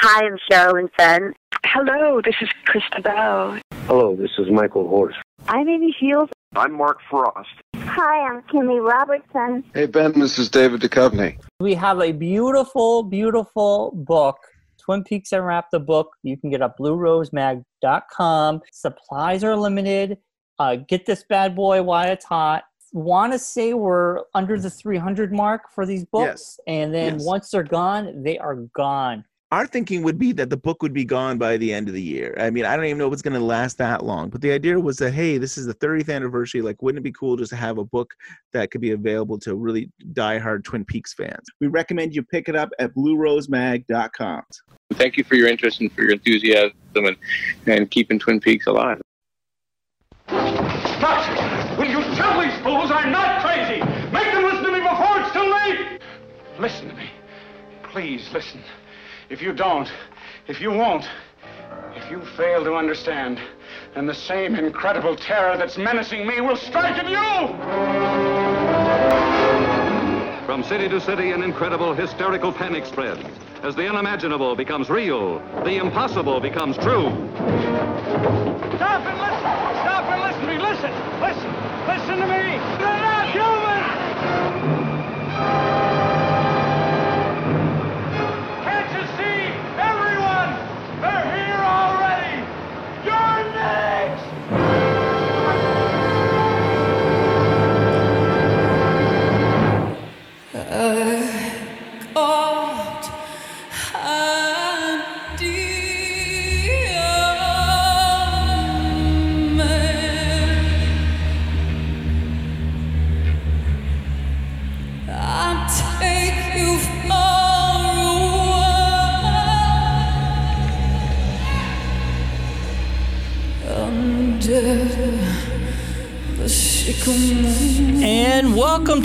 Hi, I'm Sherilyn Fenn. Hello, this is Chrysta Bell. Hello, this is Michael Horse. I'm Amy Shiels. I'm Mark Frost. Hi, I'm Kimmy Robertson. Hey, Ben, this is David Duchovny. We have a beautiful, beautiful book. Twin Peaks Unwrapped the book. You can get at bluerosemag.com. Supplies are limited. Uh, get this bad boy while it's hot. Want to say we're under the 300 mark for these books. Yes. And then Yes. once they're gone, they are gone. Our thinking would be that the book would be gone by the end of the year. I mean, I don't even know if it's going to last that long. But the idea was that, hey, this is the 30th anniversary. Like, wouldn't it be cool just to have a book that could be available to really diehard Twin Peaks fans? We recommend you pick it up at bluerosemag.com. Thank you for your interest and for your enthusiasm and, and keeping Twin Peaks alive. Stop! Will you tell these fools I'm not crazy? Make them listen to me before it's too late! Listen to me. Please listen. If you don't, if you won't, if you fail to understand, then the same incredible terror that's menacing me will strike at you! From city to city, an incredible hysterical panic spreads. As the unimaginable becomes real, the impossible becomes true. Stop and listen! Stop and listen to me! Listen! Listen! Listen to me! They're not human!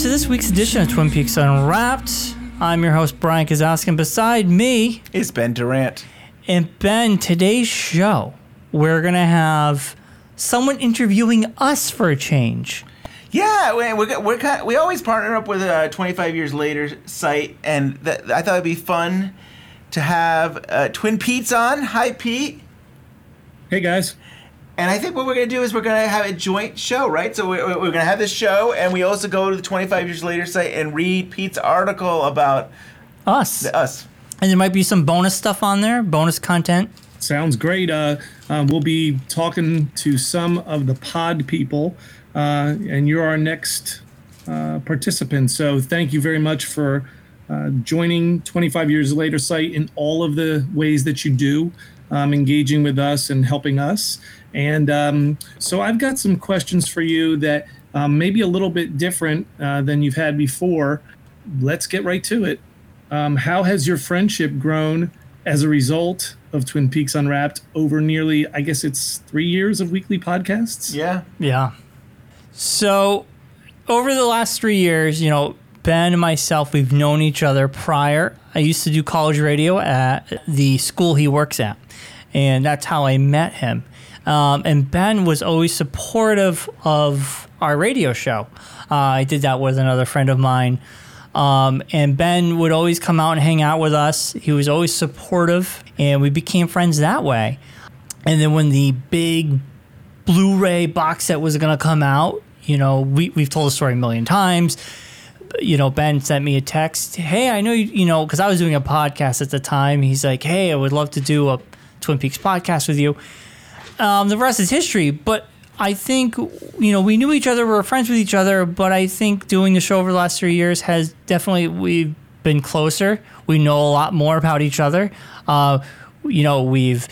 To this week's edition of Twin Peaks Unwrapped. I'm your host, Brian Kazowski. Beside me is Ben Durant. And Ben, today's show, we're going to have someone interviewing us for a change. Yeah, we we're, we're kind we always partner up with a 25 years later site, and that, I thought it'd be fun to have uh, Twin Pete's on. Hi, Pete. Hey, guys. And I think what we're going to do is we're going to have a joint show, right? So we're, we're going to have this show, and we also go to the 25 years later site and read Pete's article about us. The, us. And there might be some bonus stuff on there, bonus content. Sounds great. Uh, uh, we'll be talking to some of the pod people, uh, and you're our next uh, participant. So thank you very much for uh, joining 25 Years Later site in all of the ways that you do, um, engaging with us and helping us. And um, so I've got some questions for you that um, may be a little bit different uh, than you've had before. Let's get right to it. Um, how has your friendship grown as a result of Twin Peaks Unwrapped over nearly, I guess it's three years of weekly podcasts? Yeah. Yeah. So, over the last three years, you know, Ben and myself, we've known each other prior. I used to do college radio at the school he works at, and that's how I met him. Um, and Ben was always supportive of our radio show. Uh, I did that with another friend of mine. Um, and Ben would always come out and hang out with us. He was always supportive, and we became friends that way. And then when the big Blu-ray box set was going to come out, you know, we we've told the story a million times. You know, Ben sent me a text. Hey, I know you. You know, because I was doing a podcast at the time. He's like, Hey, I would love to do a Twin Peaks podcast with you. Um, the rest is history. But I think you know we knew each other, we were friends with each other. But I think doing the show over the last three years has definitely we've been closer. We know a lot more about each other. Uh, you know, we've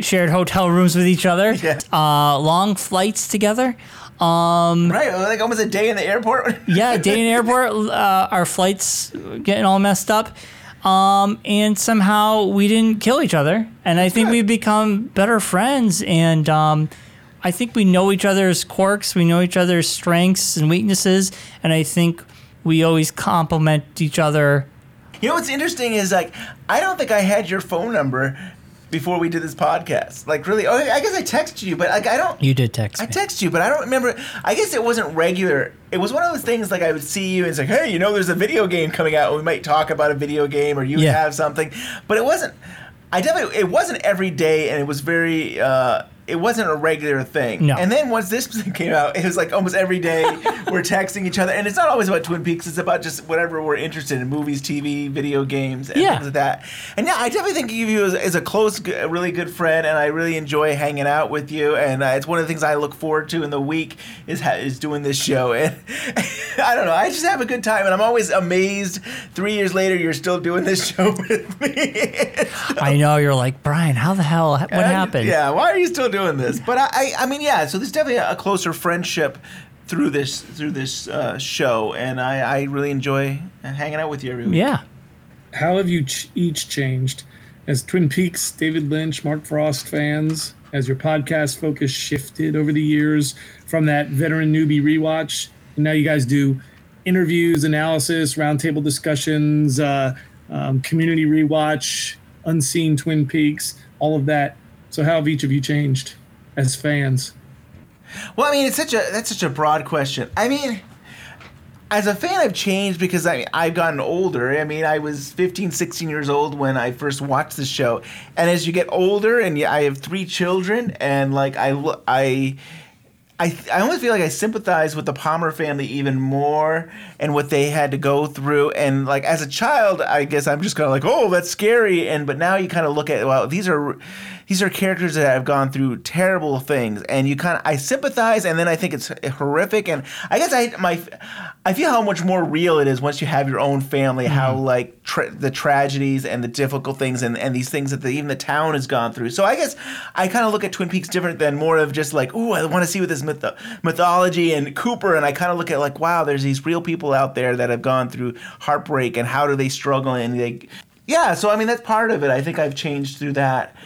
shared hotel rooms with each other, Yeah. uh, long flights together. Um, Right, like almost a day in the airport. yeah, day in the airport, uh, our flights getting all messed up. Um, and somehow we didn't kill each other. And I think we've become better friends. And um, I think we know each other's quirks, we know each other's strengths and weaknesses. And I think we always complement each other. You know what's interesting is like I don't think I had your phone number before we did this podcast. Like really, oh, I guess I texted you, but like I don't. You did text I me. text you, but I don't remember. I guess it wasn't regular. It was one of those things like I would see you and it's like, hey, you know, there's a video game coming out. And we might talk about a video game, or you Yeah. have something, but it wasn't. I definitely it wasn't every day, and it was very. Uh, it wasn't a regular thing. No. And then once this came out, it was like almost every day we're texting each other, and it's not always about Twin Peaks. It's about just whatever we're interested in: movies, TV, video games, and Yeah. things like that. And yeah, I definitely think of you as, as a close, a really good friend, and I really enjoy hanging out with you. And uh, it's one of the things I look forward to in the week is ha- is doing this show. And I don't know, I just have a good time, and I'm always amazed. Three years later, you're still doing this show with me. I know you're like Brian. How the hell? What happened? Yeah, why are you still doing this? But I, I, I mean, yeah. So there's definitely a closer friendship through this through this uh, show, and I, I really enjoy hanging out with you every week. Yeah. How have you ch- each changed as Twin Peaks, David Lynch, Mark Frost fans? As your podcast focus shifted over the years from that veteran newbie rewatch, and now you guys do interviews, analysis, roundtable discussions, uh, um, community rewatch, unseen Twin Peaks, all of that. So how have each of you changed as fans? Well, I mean, it's such a that's such a broad question. I mean, as a fan, I've changed because I I've gotten older. I mean, I was 15, 16 years old when I first watched the show, and as you get older, and I have three children, and like I I. I, I almost feel like I sympathize with the Palmer family even more and what they had to go through. And like as a child, I guess I'm just kind of like, oh, that's scary. And but now you kind of look at well, these are these are characters that have gone through terrible things, and you kind of I sympathize, and then I think it's horrific. And I guess I my I feel how much more real it is once you have your own family. How like tra- the tragedies and the difficult things and, and these things that the, even the town has gone through. So I guess I kind of look at Twin Peaks different than more of just like, ooh, I want to see what this myth- mythology and Cooper, and I kind of look at like, wow, there's these real people out there that have gone through heartbreak and how do they struggle and they, yeah. So I mean that's part of it. I think I've changed through that.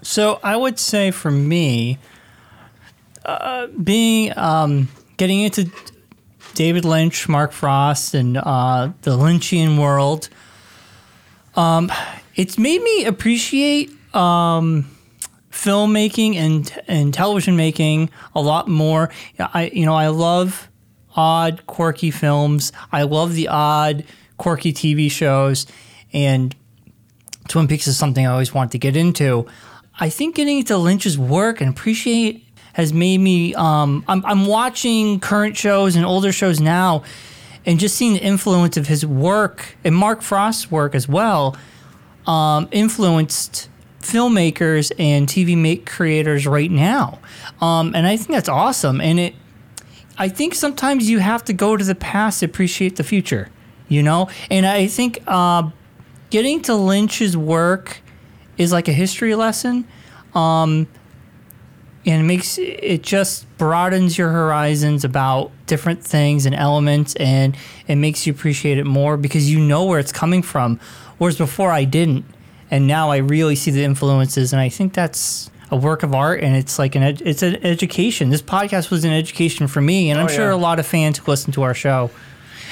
So I would say for me, uh, being um, getting into David Lynch, Mark Frost, and uh, the Lynchian world, um, it's made me appreciate um, filmmaking and and television making a lot more. I you know I love odd, quirky films. I love the odd, quirky TV shows, and Twin Peaks is something I always wanted to get into. I think getting into Lynch's work and appreciate has made me. Um, I'm, I'm watching current shows and older shows now, and just seeing the influence of his work and Mark Frost's work as well um, influenced filmmakers and TV make creators right now, um, and I think that's awesome. And it, I think sometimes you have to go to the past to appreciate the future, you know. And I think uh, getting to Lynch's work is like a history lesson. Um, and it makes it just broadens your horizons about different things and elements and it makes you appreciate it more because you know where it's coming from. Whereas before I didn't. And now I really see the influences and I think that's a work of art and it's like an ed- it's an education. This podcast was an education for me and I'm Oh, sure yeah. a lot of fans who listen to our show.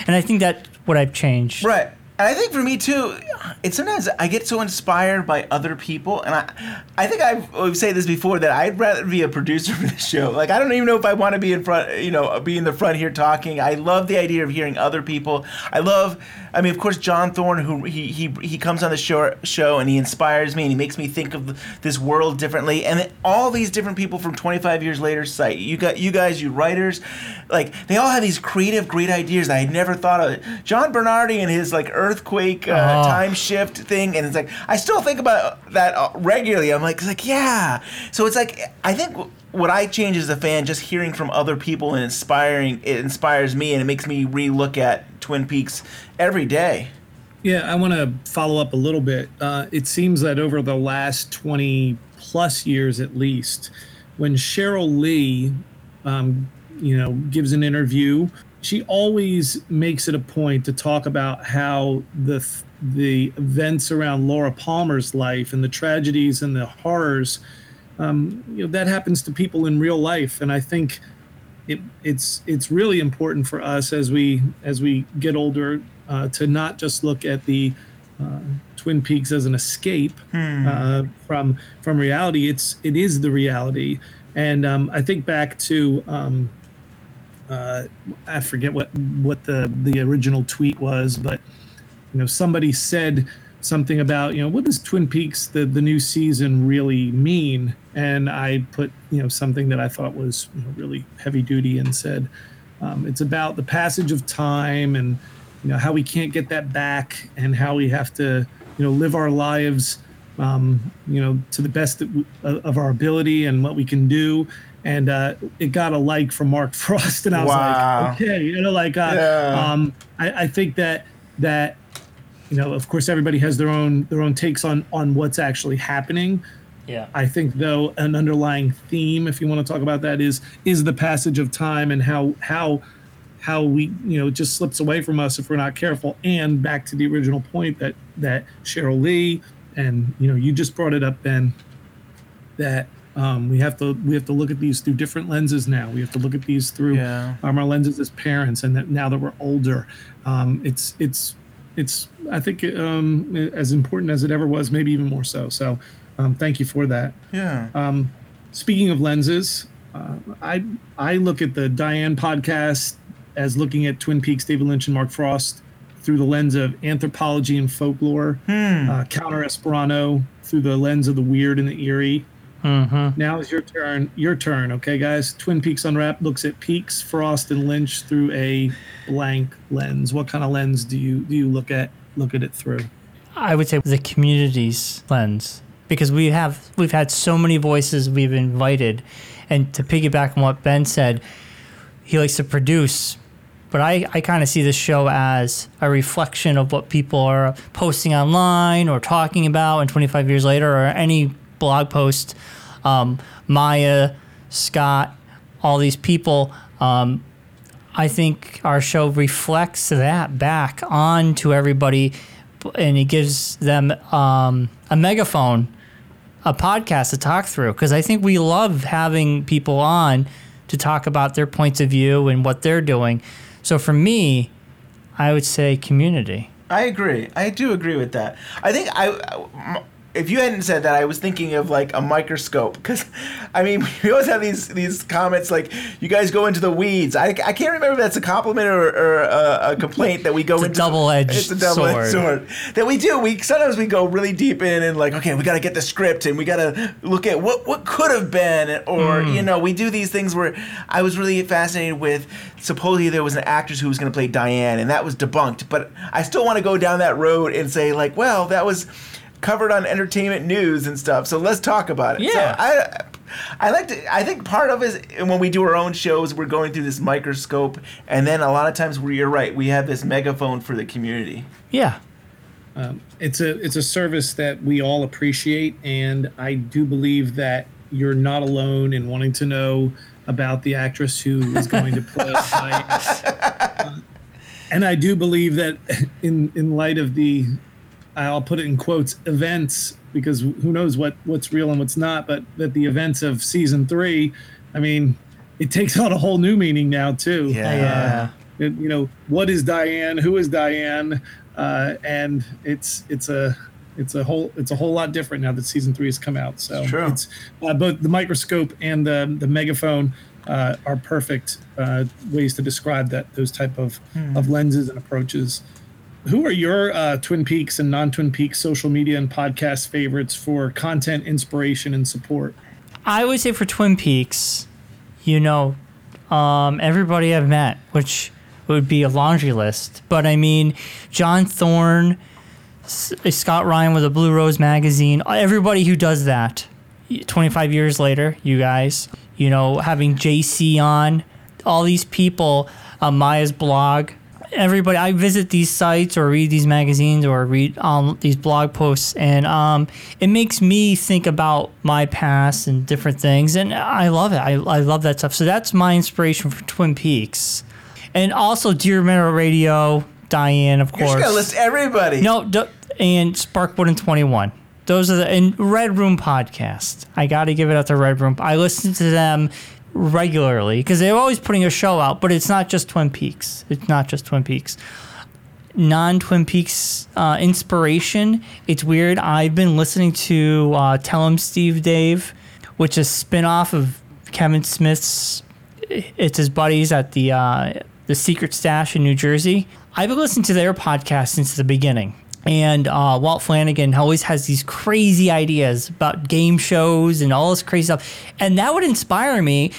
And I think that's what I've changed. Right. And I think for me too, it's sometimes I get so inspired by other people, and I, I think I've, said this before that I'd rather be a producer for the show. Like I don't even know if I want to be in front, you know, be in the front here talking. I love the idea of hearing other people. I love, I mean, of course, John Thorne, who he he he comes on the show show and he inspires me and he makes me think of this world differently. And all these different people from 25 years later site you got you guys, you writers, like they all have these creative, great ideas that I never thought of. John Bernardi and his like earthquake uh, Oh. time shift thing, and it's like I still think about that uh, regularly. I'm like, it's like yeah. So it's like I think what I change as a fan, just hearing from other people and inspiring, it inspires me, and it makes me relook at Twin Peaks every day. Yeah, I want to follow up a little bit. Uh, it seems that over the last 20 plus years at least, when Cheryl Lee, um, you know, gives an interview, she always makes it a point to talk about how the the events around Laura Palmer's life and the tragedies and the horrors, um, you know, that happens to people in real life, and I think it, it's it's really important for us as we as we get older uh, to not just look at the uh, Twin Peaks as an escape uh, from from reality. It's it is the reality, and um, I think back to um, uh, I forget what what the the original tweet was, but you know somebody said something about you know what does Twin Peaks the the new season really mean, and I put you know something that I thought was you know, really heavy duty and said um, it's about the passage of time and you know how we can't get that back and how we have to you know live our lives um, you know to the best of our ability and what we can do and uh, it got a like from Mark Frost and I was Wow. like okay you know like uh, Yeah. um, I, I think that that you know of course everybody has their own their own takes on on what's actually happening Yeah. I think though an underlying theme, if you want to talk about that, is is the passage of time and how how how we you know it just slips away from us if we're not careful. And back to the original point that that Cheryl Lee and you know you just brought it up, Ben, that um, we have to we have to look at these through different lenses now. We have to look at these through Yeah. um, our lenses as parents, and that now that we're older, um, it's it's it's I think um, as important as it ever was, maybe even more so. So, um, thank you for that. Yeah. Um, speaking of lenses, uh, I I look at the Diane podcast as looking at Twin Peaks, David Lynch, and Mark Frost through the lens of anthropology and folklore, uh, counter Esperanto through the lens of the weird and the eerie. Mm-hmm. Now is your turn. Your turn, okay, guys. Twin Peaks Unwrapped looks at Peaks, Frost, and Lynch through a blank lens. What kind of lens do you do you look at look at it through? I would say the community's lens because we have we've had so many voices we've invited, and to piggyback on what Ben said, he likes to produce, but I, I kind of see this show as a reflection of what people are posting online or talking about, and 25 years later, or any blog post, um, Maya, Scott, all these people. Um, I think our show reflects that back onto everybody, and it gives them um, a megaphone, a podcast to talk through. Because I think we love having people on to talk about their points of view and what they're doing. So for me, I would say community. I agree. I do agree with that. I think I- if you hadn't said that, I was thinking of like a microscope because, I mean, we always have these these comments like you guys go into the weeds. I, I can't remember if that's a compliment or, or a, a complaint that we go It's a into. double-edged It's a double-edged sword. sword that we do. We sometimes we go really deep in and like okay, we got to get the script and we got to look at what what could have been or Mm. you know we do these things where I was really fascinated with supposedly there was an actress who was going to play Diane and that was debunked, but I still want to go down that road and say like, well, that was covered on entertainment news and stuff. So let's talk about it. So Yeah. I I like to I think part of it is when we do our own shows, we're going through this microscope and then a lot of times where you're right, we have this megaphone for the community. Yeah. Um, it's a it's a service that we all appreciate, and I do believe that you're not alone in wanting to know about the actress who is going to play. Diane. Uh, and I do believe that in in light of the, I'll put it in quotes, events because who knows what what's real and what's not, but that the events of season three, I mean, it takes on a whole new meaning now too. Yeah. It- you know what is Diane? Who is Diane? Uh, and it's it's a it's a whole it's a whole lot different now that season three has come out. So It's true. it's uh, both the microscope and the the megaphone uh, are perfect uh, ways to describe that those type of Hmm. of lenses and approaches. Who are your uh, Twin Peaks and non Twin Peaks social media and podcast favorites for content inspiration and support? I would say for Twin Peaks, you know, um, everybody I've met, which would be a laundry list. But I mean, John Thorne, S- Scott Ryan with a Blue Rose magazine, everybody who does that. 25 years later, you guys, you know, having JC on, all these people, uh, Maya's blog, everybody. I visit these sites or read these magazines or read um, these blog posts, and um, it makes me think about my past and different things, and I love it. I, I love that stuff. So that's my inspiration for Twin Peaks, and also Deer Meadow Radio, Diane, of course You're gonna list everybody. No, d- and Sparkwood and 21. Those are the and Red Room podcast. I got to give it up to Red Room. I listen to them regularly because they're always putting a show out, but it's not just Twin Peaks. It's not just Twin Peaks. Non Twin Peaks uh, inspiration. It's weird. I've been listening to uh, Tell 'em Steve Dave, which is spin off of Kevin Smith's. It's his buddies at the uh, the Secret Stash in New Jersey. I've been listening to their podcast since the beginning And uh, Walt Flanagan always has these crazy ideas about game shows and all this crazy stuff, and that would inspire me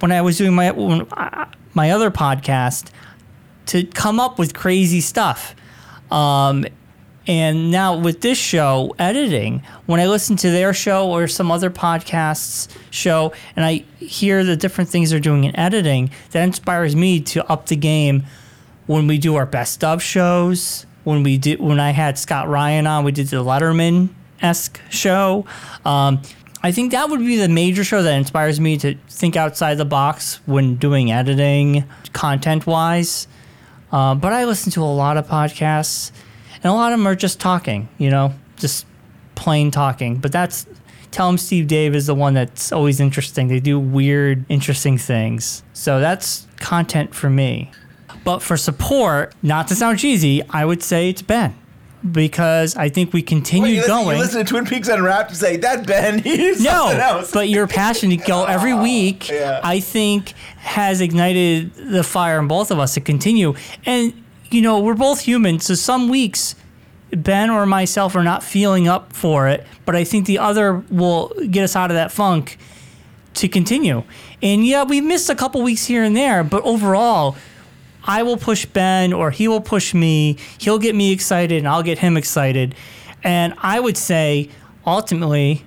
when I was doing my uh, my other podcast to come up with crazy stuff. Um, and now with this show, editing, when I listen to their show or some other podcasts show and I hear the different things they're doing in editing, that inspires me to up the game when we do our best of shows. When we did, when I had Scott Ryan on, we did the Letterman esque show. Um, I think that would be the major show that inspires me to think outside the box when doing editing, content wise. Uh, but I listen to a lot of podcasts, and a lot of them are just talking, you know, just plain talking. But that's Tell 'em Steve Dave is the one that's always interesting. They do weird, interesting things. So that's content for me. But for support, not to sound cheesy, I would say it's Ben. Because I think we continue Wait, you listen, going. You listen to Twin Peaks Unwrapped and say that Ben. He's something No, else. but your passion to go every week, yeah. I think, has ignited the fire in both of us to continue. And, you know, we're both human, so some weeks, Ben or myself are not feeling up for it, but I think the other will get us out of that funk to continue. And yeah, we missed a couple weeks here and there, but overall, I will push Ben or he will push me. He'll get me excited and I'll get him excited. And I would say, ultimately,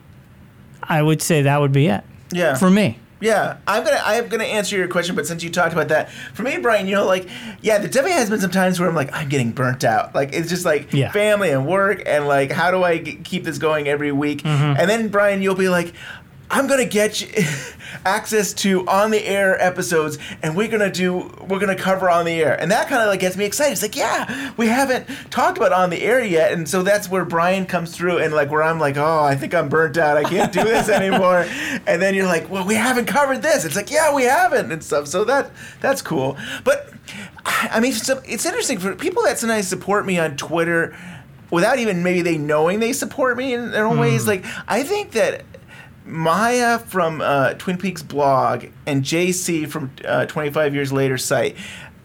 I would say that would be it. Yeah. For me. Yeah, I'm gonna I'm gonna answer your question, but since you talked about that, for me, Brian, you know, like, yeah, there definitely has been some times where I'm like, I'm getting burnt out. Like, it's just like Yeah. family and work, and like, how do I g- keep this going every week? Mm-hmm. And then Brian, you'll be like. I'm gonna get you access to on the air episodes, and we're gonna do we're gonna cover on the air, and that kind of like gets me excited. It's like, yeah, we haven't talked about on the air yet, and so that's where Brian comes through, and like where I'm like, oh, I think I'm burnt out, I can't do this anymore, and then you're like, well, we haven't covered this. It's like, yeah, we haven't, and stuff. So that that's cool, but I mean, so it's interesting for people that sometimes support me on Twitter without even maybe they knowing they support me in their own ways. Hmm. Like, I think that Maya from uh, Twin Peaks blog and JC from uh, 25 Years Later site.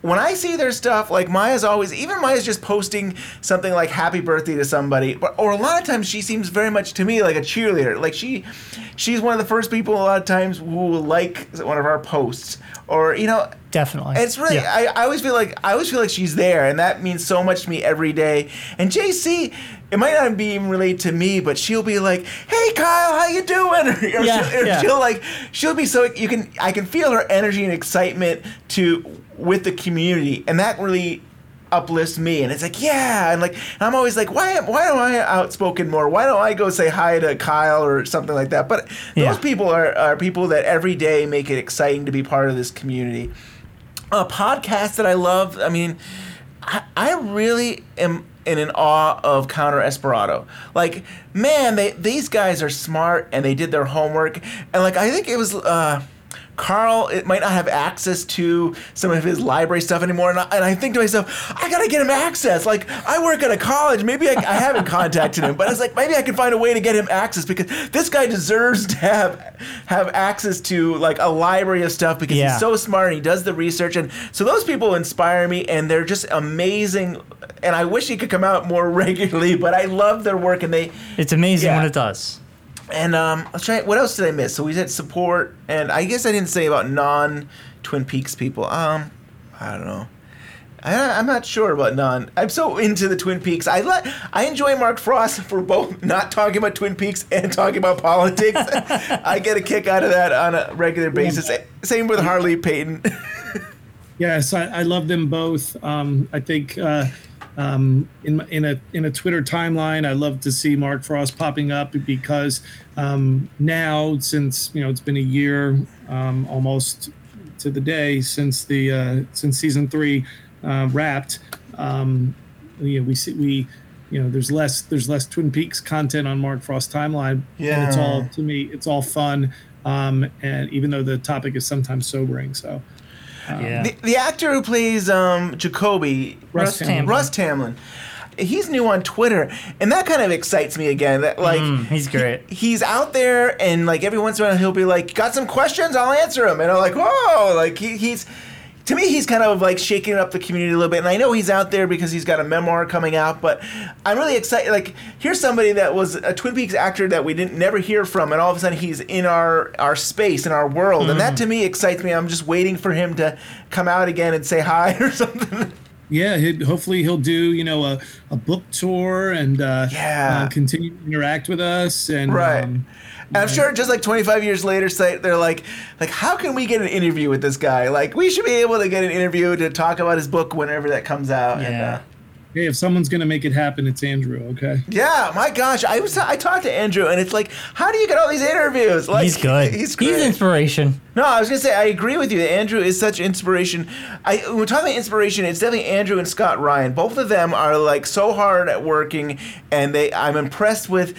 When I see their stuff, like Maya's always, even Maya's just posting something like "Happy Birthday" to somebody, but, or a lot of times she seems very much to me like a cheerleader. Like she, she's one of the first people a lot of times who will like one of our posts, or you know, Definitely. it's really Yeah. I, I always feel like I always feel like she's there and that means so much to me every day. And JC, it might not be even related to me, but she'll be like, "Hey Kyle, how you doing?" Or, Yeah, she'll, or yeah. she'll like she'll be so you can I can feel her energy and excitement to with the community, and that really uplifts me and it's like yeah and like and i'm always like why am why am i outspoken more why don't i go say hi to kyle or something like that but Yeah. those people are, are people that every day make it exciting to be part of this community a podcast that I love. I mean, I, I really am in an awe of Counter Esperado. Like, man, they these guys are smart and they did their homework. And like, I think it was. Uh, Carl, it might not have access to some of his library stuff anymore, and I, and I think to myself, I gotta get him access. Like, I work at a college, maybe I, I haven't contacted him, but it's like maybe I can find a way to get him access because this guy deserves to have have access to like a library of stuff because Yeah. he's so smart and he does the research and so those people inspire me and they're just amazing and I wish he could come out more regularly but I love their work and they It's amazing Yeah. when it does. And um let's try what else did I miss so we said support and I guess I didn't say about non Twin Peaks people um I don't know I, I'm not sure about non. I'm so into the Twin Peaks. I let I enjoy Mark Frost for both not talking about Twin Peaks and talking about politics. I get a kick out of that on a regular basis. Same with Harley Peyton. Yes, I, I love them both. Um, I think uh, um, in in a in a Twitter timeline, I love to see Mark Frost popping up because um, now, since you know it's been a year um, almost to the day since the uh, since season three uh, wrapped, um, you know, we see we. You know, there's less there's less Twin Peaks content on Mark Frost timeline, and it's all to me it's all fun, um, and even though the topic is sometimes sobering, so Yeah. The, the actor who plays um, Jacoby, Russ Tamblyn. Russ Tamblyn, he's new on Twitter, and that kind of excites me again. That like Mm, he's great. he's out there, and like every once in a while he'll be like, "Got some questions? I'll answer them." And I'm like, "Whoa!" Like he, he's to me, he's kind of like shaking up the community a little bit. And I know he's out there because he's got a memoir coming out. But I'm really excited. Like, here's somebody that was a Twin Peaks actor that we didn't never hear from, and all of a sudden he's in our our space, in our world, and that to me excites me. I'm just waiting for him to come out again and say hi or something. Yeah, hopefully he'll do you know a, a book tour and uh, Yeah. uh, continue to interact with us and Right. um, And I'm sure just like 25 years later, say they're like, like how can we get an interview with this guy? Like we should be able to get an interview to talk about his book whenever that comes out. And, Yeah. uh, hey, if someone's gonna make it happen, it's Andrew. Okay. yeah, my gosh, I was I talked to Andrew, and it's like, how do you get all these interviews? Like he's good. He's great. He's inspiration. No, I was gonna say I agree with you. Andrew is such inspiration. I when we're talking about inspiration, it's definitely Andrew and Scott Ryan. Both of them are like so hard at working, and they I'm impressed with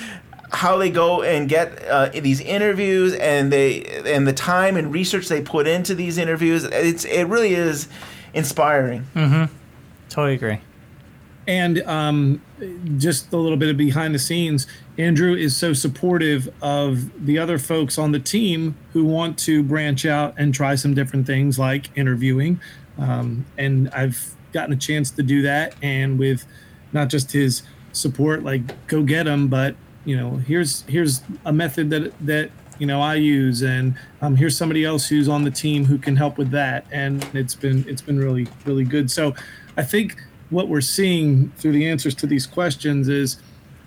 how they go and get uh, these interviews and they and the time and research they put into these interviews. It's it really is inspiring. Totally agree. And um, just a little bit of behind the scenes, Andrew is so supportive of the other folks on the team who want to branch out and try some different things like interviewing. Um, and I've gotten a chance to do that. And with not just his support, like go get him, but you know, here's here's a method that that you know I use, and um, here's somebody else who's on the team who can help with that. And it's been it's been really really good. So I think what we're seeing through the answers to these questions is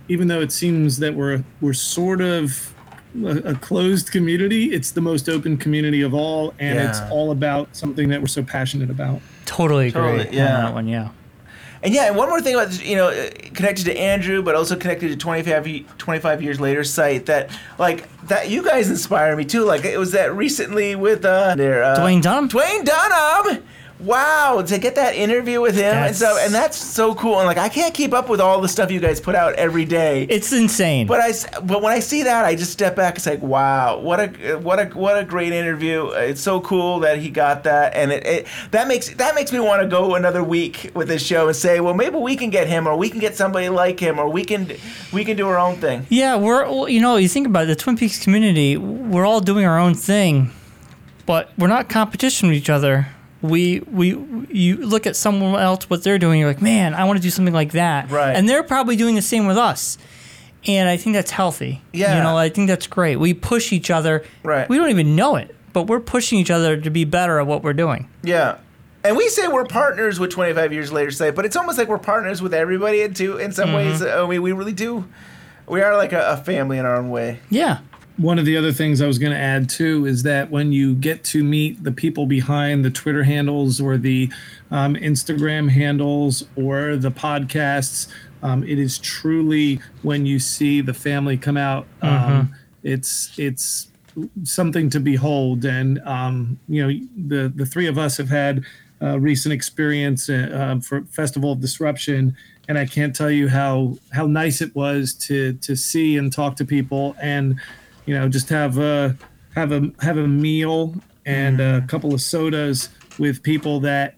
even though it seems that we're we're sort of a, a closed community it's the most open community of all and it's all about something that we're so passionate about Totally agree Totally, on yeah. that one. Yeah. And yeah, and one more thing about you know connected to Andrew, but also connected to 25, 25 years later site that like that you guys inspire me too. Like it was that recently with uh, their uh, Duwayne Dunham? Duwayne Dunham. Wow, to get that interview with him and so That's- and that's so cool. And like I can't keep up with all the stuff you guys put out every day. It's insane. But i but when I see that, I just step back. It's like, wow, what a, what a, what a great interview! It's so cool that he got that, and it, it that makes that makes me want to go another week with this show and say, well, maybe we can get him, or we can get somebody like him, or we can, we can do our own thing. Yeah, we're you know you think about it, the Twin Peaks community. We're all doing our own thing, but we're not competition with each other. We we you look at someone else what they're doing. You're like, man, I want to do something like that. Right. And they're probably doing the same with us. And I think that's healthy. Yeah. You know, I think that's great. We push each other. Right. We don't even know it, but we're pushing each other to be better at what we're doing. Yeah. And we say we're partners with 25 years later say, but it's almost like we're partners with everybody in, too, in some ways. Uh, we, we really do. We are like a, a family in our own way. Yeah. One of the other things I was going to add too is that when you get to meet the people behind the Twitter handles or the um, Instagram handles or the podcasts, um, it is truly when you see the family come out. Um, it's it's something to behold, and um, you know the the three of us have had uh, recent experience uh, for Festival of Disruption, and I can't tell you how how nice it was to to see and talk to people. And you know just have a have a have a meal and a couple of sodas with people that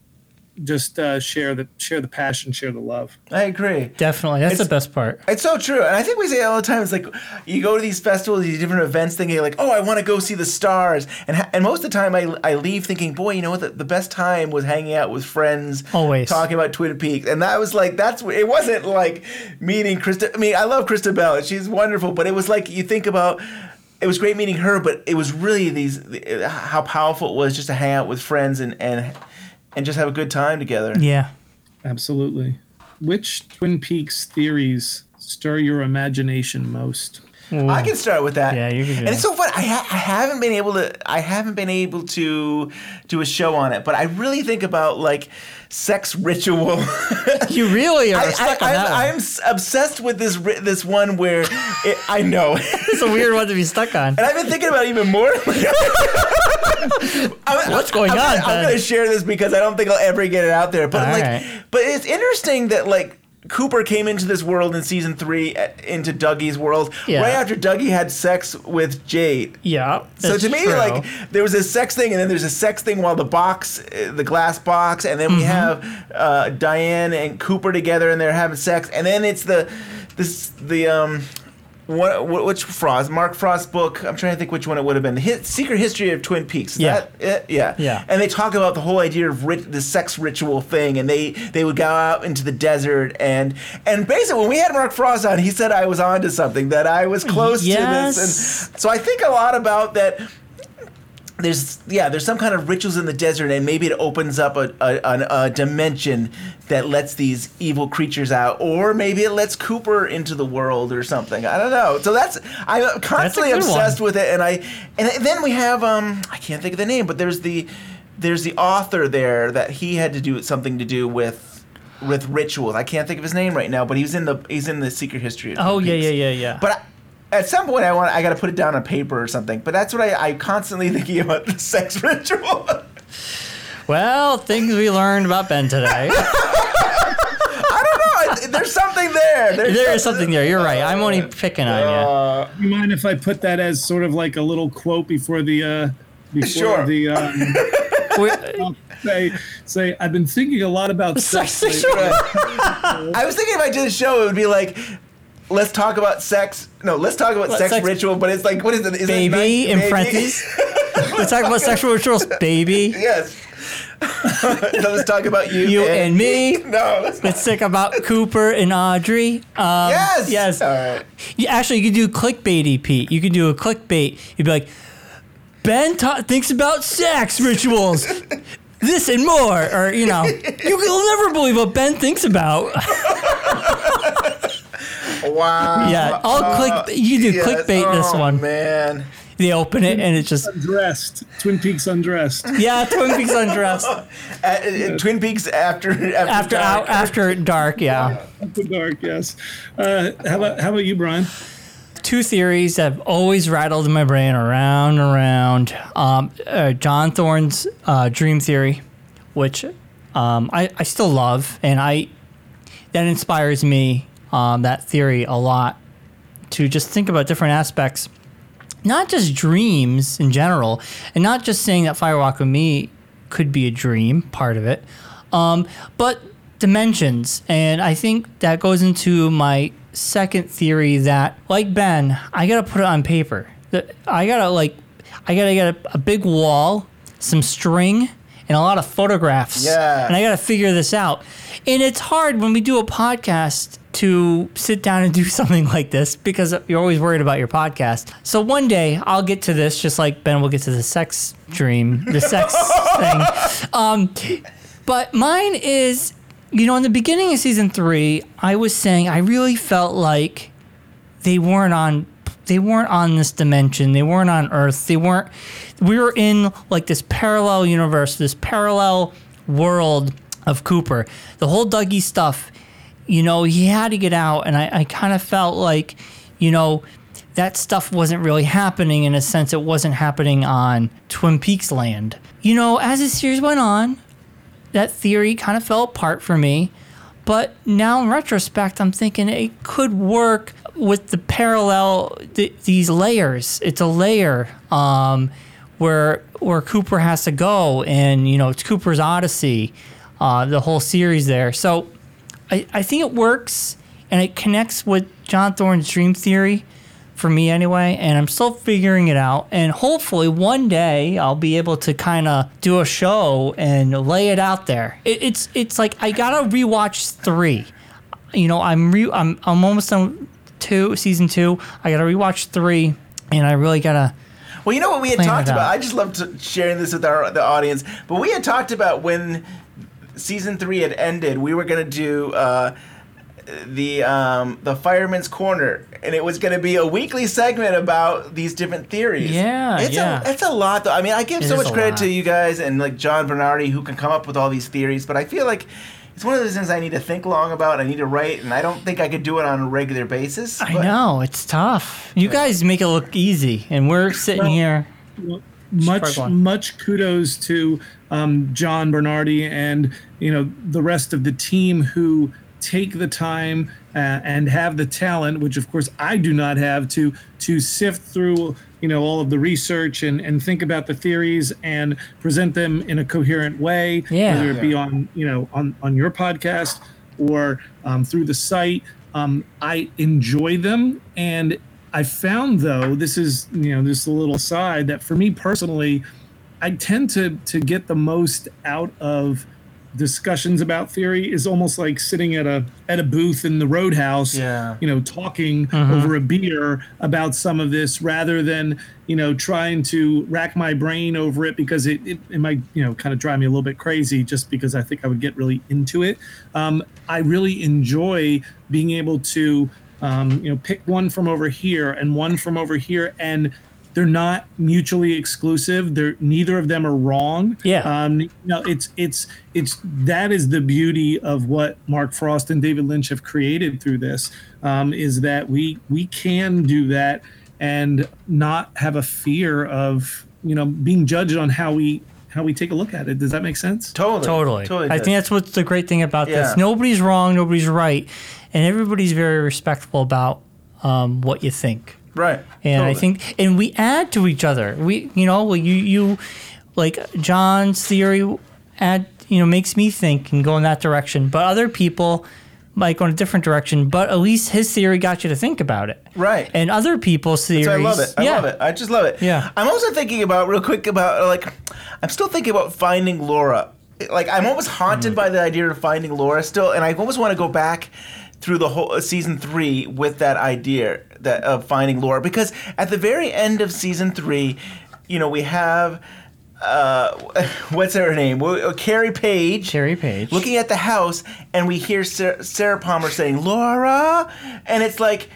just uh, share the share the passion, share the love. I agree. Definitely. That's It's- the best part. It's so true, and I think we say it all the time. It's like you go to these festivals, these different events, thinking like, "Oh, I want to go see the stars," and ha- and most of the time, I, I leave thinking, "Boy, you know what? The, the best time was hanging out with friends, Always. talking about Twin Peaks," and that was like that's what- it wasn't like meeting Chrysta. I mean, I love Chrysta Bell; she's wonderful, but it was like you think about. It was great meeting her, but it was really these how powerful it was just to hang out with friends and and and just have a good time together. Yeah. Absolutely. Which Twin Peaks theories stir your imagination most? I can start with that. Yeah, you can do And it's so fun. I, ha- I haven't been able to. I haven't been able to do a show on it, but I really think about like sex ritual. You really are I, stuck I, on that I'm, one. I'm obsessed with this ri- this one where it, I know. It's a weird one to be stuck on. And I've been thinking about it even more. I'm- What's going I'm on, Gonna, I'm going to share this because I don't think I'll ever get it out there. But All like, right. but it's interesting that like Cooper came into this world in season three, uh, into Dougie's world, Yeah. right after Dougie had sex with Jade. Yeah. So to me, true. like there was a sex thing, and then there's a sex thing while the box, uh, the glass box, and then we Mm-hmm. have uh, Diane and Cooper together, and they're having sex, and then it's the this the um what, which Frost Mark Frost book? I'm trying to think which one it would have been. The Hit, Secret History of Twin Peaks. Yeah. that? Yeah. Yeah. And they talk about the whole idea of rit- the sex ritual thing, and they they would go out into the desert and and basically when we had Mark Frost on, he said I was onto something that I was close to this, and so I think a lot about that there's yeah there's some kind of rituals in the desert and maybe it opens up a, a, a, a dimension that lets these evil creatures out or maybe it lets cooper into the world or something i don't know so that's i'm constantly one. obsessed with it and i and then we have um i can't think of the name but there's the there's the author there that he had to do something to do with with rituals i can't think of his name right now but he was in the he's in the secret history of Oh yeah, yeah, yeah, yeah. But I, at some point, I want I got to put it down on paper or something. But that's what I I constantly thinking about the sex ritual. well, things we learned about Ben today. I don't know. There's something there. There's there is something there. You're right. I'm only picking on Uh, You mind if I put that as sort of like a little quote before the uh, before Sure. the um, you. Say say I've been thinking a lot about Sex sex. ritual. I was thinking if I did a show, it would be like. Let's talk about sex. No, let's talk about What, sex, sex- ritual. But it's like, what is it? Is it baby nice- in baby? parentheses. Let's talk about sexual rituals, baby. yes. so let's talk about you. You and me. No. let's- Let's talk about Cooper and Audrey. Um, Yes. Yes. All right. You, actually, you could do clickbaity, Pete. You could do a clickbait. You'd be like, Ben ta- thinks about sex rituals. This and more, or you know, you'll never believe what Ben thinks about. Wow. Yeah, I'll click. You do Yes. clickbait this Oh, one. man. They open it and it's just Undressed. Twin Peaks undressed. yeah, Twin Peaks undressed Uh, uh, Twin Peaks after after after dark. out after dark. Yeah, After dark, yes. Uh, how about how about you, Brian? two theories that have always rattled in my brain around and around. Um, uh, John Thorne's uh, dream theory, which um, I, I still love, and I that inspires me. Um, that theory a lot to just think about different aspects, not just dreams in general, and not just saying that Fire Walk with Me could be a dream, part of it, um, but dimensions. And I think that goes into my second theory that, like Ben, I gotta put it on paper. I gotta like, I gotta get a, a big wall, some string, and a lot of photographs. Yeah. And I gotta figure this out. And it's hard when we do a podcast to sit down and do something like this because you're always worried about your podcast. So one day I'll get to this, just like Ben will get to the sex dream, the sex thing. Um, but mine is, you know, in the beginning of season three, I was saying I really felt like they weren't on they weren't on this dimension. They weren't on Earth. They weren't we were in like this parallel universe, this parallel world of Cooper. The whole Dougie stuff, you know, he had to get out and I, I kind of felt like, you know, that stuff wasn't really happening in a sense it wasn't happening on Twin Peaks land. You know, as the series went on, that theory kind of fell apart for me. But now in retrospect, I'm thinking it could work with the parallel th- these layers. It's a layer um, where where Cooper has to go, and you know it's Cooper's Odyssey, uh, the whole series there. So I, I think it works, and it connects with John Thorne's dream theory for me anyway, and I'm still figuring it out. And hopefully one day I'll be able to kind of do a show and lay it out there. It, it's it's like I gotta rewatch three. You know, I'm re I'm I'm almost done two season two. I gotta rewatch three, and I really gotta. Well, you know what we had talked about. I just love sharing this with our the audience. But we had talked about when season three had ended, we were gonna do uh, the um, the fireman's corner, and it was gonna be a weekly segment about these different theories. Yeah, it's yeah. a it's a lot though. I mean, I give It so much credit lot. to you guys and like John Bernardi who can come up with all these theories, but I feel like. It's one of those things I need to think long about. I need to write, and I don't think I could do it on a regular basis. I know it's tough. You guys make it look easy, and we're sitting Well, here. much Sorry, much kudos to um, John Bernardi and you know the rest of the team who take the time uh, and have the talent, which of course I do not have, to to sift through you know all of the research and and think about the theories and present them in a coherent way, Yeah. whether it be on you know on on your podcast or um, through the site. Um, I enjoy them and I found though, this is you know just a little side that for me personally, I tend to to get the most out of discussions about theory is almost like sitting at a at a booth in the roadhouse Yeah. you know talking Mhm. over a beer about some of this rather than you know trying to rack my brain over it because it, it, it might you know kind of drive me a little bit crazy just because i think i would get really into it um, i really enjoy being able to um, you know pick one from over here and one from over here and they're not mutually exclusive they're neither of them are wrong Yeah. um no it's it's it's that is the beauty of what mark frost and david lynch have created through this um, is that we we can do that and not have a fear of you know being judged on how we how we take a look at it does that make sense Totally. Totally. I does. think that's what's the great thing about Yeah. this. Nobody's wrong, nobody's right, and everybody's very respectful about um, what you think. Right. And I think, and we add to each other. We, you know, you, you, like John's theory, add, you know, makes me think and go in that direction. But other people might go in a different direction. But at least his theory got you to think about it. Right. And other people's theories. I love it. I yeah. love it. I just love it. Yeah. I'm also thinking about real quick about like I'm still thinking about finding Laura. Like I'm almost haunted Mm. by the idea of finding Laura still, and I almost want to go back through the whole uh, season three with that idea that of finding Laura because at the very end of season three, you know we have. Uh, what's her name? Uh, Carrie Page. Carrie Page. Looking at the house, and we hear Sarah, Sarah Palmer saying "Laura," and it's like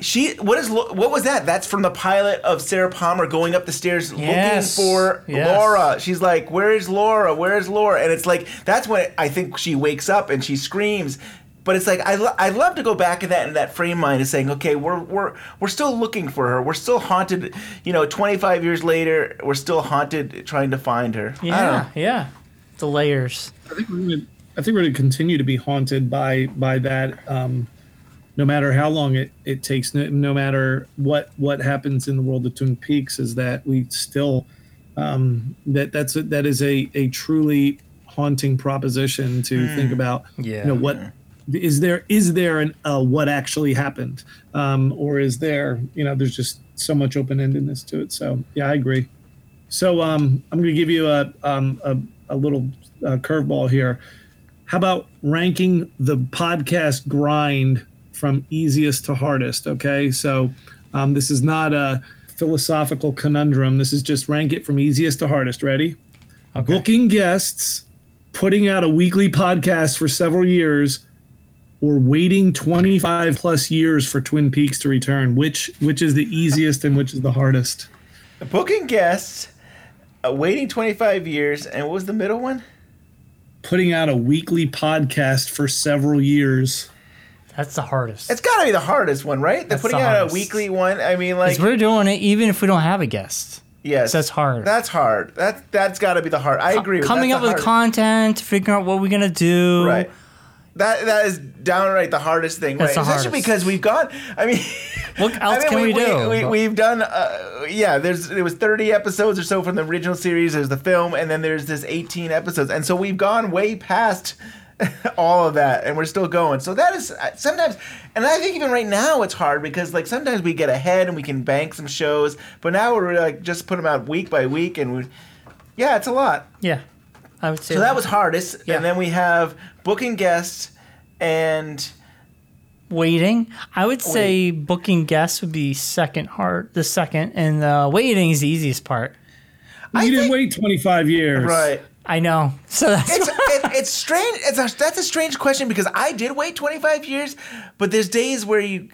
she. What is? What was that? That's from the pilot of Sarah Palmer going up the stairs Yes. looking for Yes. Laura. She's like, "Where is Laura? Where is Laura?" And it's like that's when I think she wakes up and she screams. But it's like I lo- I'd love to go back in that in that frame mind of saying, okay, we're we're we're still looking for her. We're still haunted. You know, 25 years later, we're still haunted trying to find her. I don't know. Yeah. Yeah. The layers. I think we're gonna, I think we're going to continue to be haunted by by that. Um, no matter how long it, it takes, no, no matter what what happens in the world of Twin Peaks, is that we still um, that that's a, that is a a truly haunting proposition to Hmm. think about. Yeah. You know what is there is there an uh, what actually happened, um, or is there you know there's just so much open endedness to it. So yeah, I agree. So um, I'm going to give you a um, a, a little uh, curveball here. How about ranking the podcast grind from easiest to hardest? Okay, so um, this is not a philosophical conundrum. This is just rank it from easiest to hardest. Ready? Booking guests, putting out a weekly podcast for several years, or waiting 25 plus years for Twin Peaks to return. Which which is the easiest and which is the hardest? Booking guests, uh, waiting 25 years, and what was the middle one? Putting out a weekly podcast for several years. That's the hardest. It's got to be the hardest one, right? The That's putting the out a weekly one. I mean, like, we're doing it even if we don't have a guest. yes, That's hard. That's hard. That that's got to be the hard. I agree. Coming that's up with hard- content, figuring out what we're gonna do. Right. That that is downright the hardest thing, That's right? Especially hardest. because we've gone. I mean, What else I mean, can we, do? We, we, have done. Uh, yeah, there's it was 30 episodes or so from the original series. There's the film, and then there's this 18 episodes, and so we've gone way past all of that, and we're still going. So that is uh, sometimes, and I think even right now it's hard because like sometimes we get ahead and we can bank some shows, but now we're like just put them out week by week, and we, yeah, it's a lot. yeah, I would say. So that was hardest, Yeah. and then we have booking guests and waiting. I would say booking guests would be second hard, the second, and uh, waiting is the easiest part. You didn't wait 25 years. right. I know. So that's It's it, it's strange. It's a, that's a strange question because I did wait 25 years, but there's days where you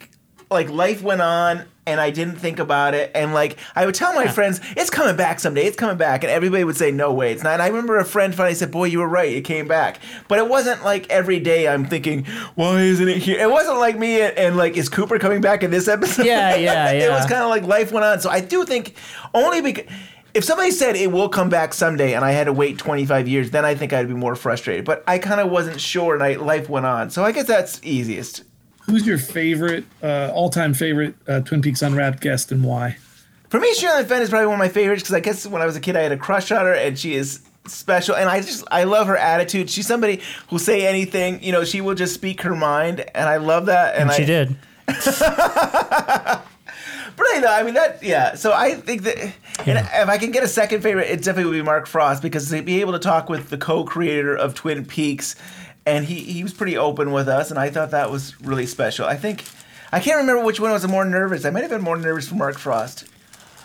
like life went on and I didn't think about it and like I would tell my friends it's coming back someday. It's coming back and everybody would say no way it's not. And I remember a friend finally said, "Boy, you were right. It came back." But it wasn't like every day I'm thinking, "Why isn't it here?" It wasn't like me and, and like is Cooper coming back in this episode? Yeah, yeah, yeah. it was kind of like life went on. So I do think only because if somebody said it will come back someday and I had to wait 25 years, then I think I'd be more frustrated. But I kind of wasn't sure and I, life went on. So I guess that's easiest. Who's your favorite, uh, all-time favorite uh, Twin Peaks Unwrapped guest and why? For me, Sherilyn Fenn is probably one of my favorites because I guess when I was a kid, I had a crush on her and she is special. And I just, I love her attitude. She's somebody who'll say anything, you know, she will just speak her mind. And I love that. And, and she I, did. But anyway, I mean that. Yeah. So I think that, and if I can get a second favorite, it definitely would be Mark Frost because to be able to talk with the co-creator of Twin Peaks, and he he was pretty open with us, and I thought that was really special. I think I can't remember which one was more nervous. I might have been more nervous for Mark Frost.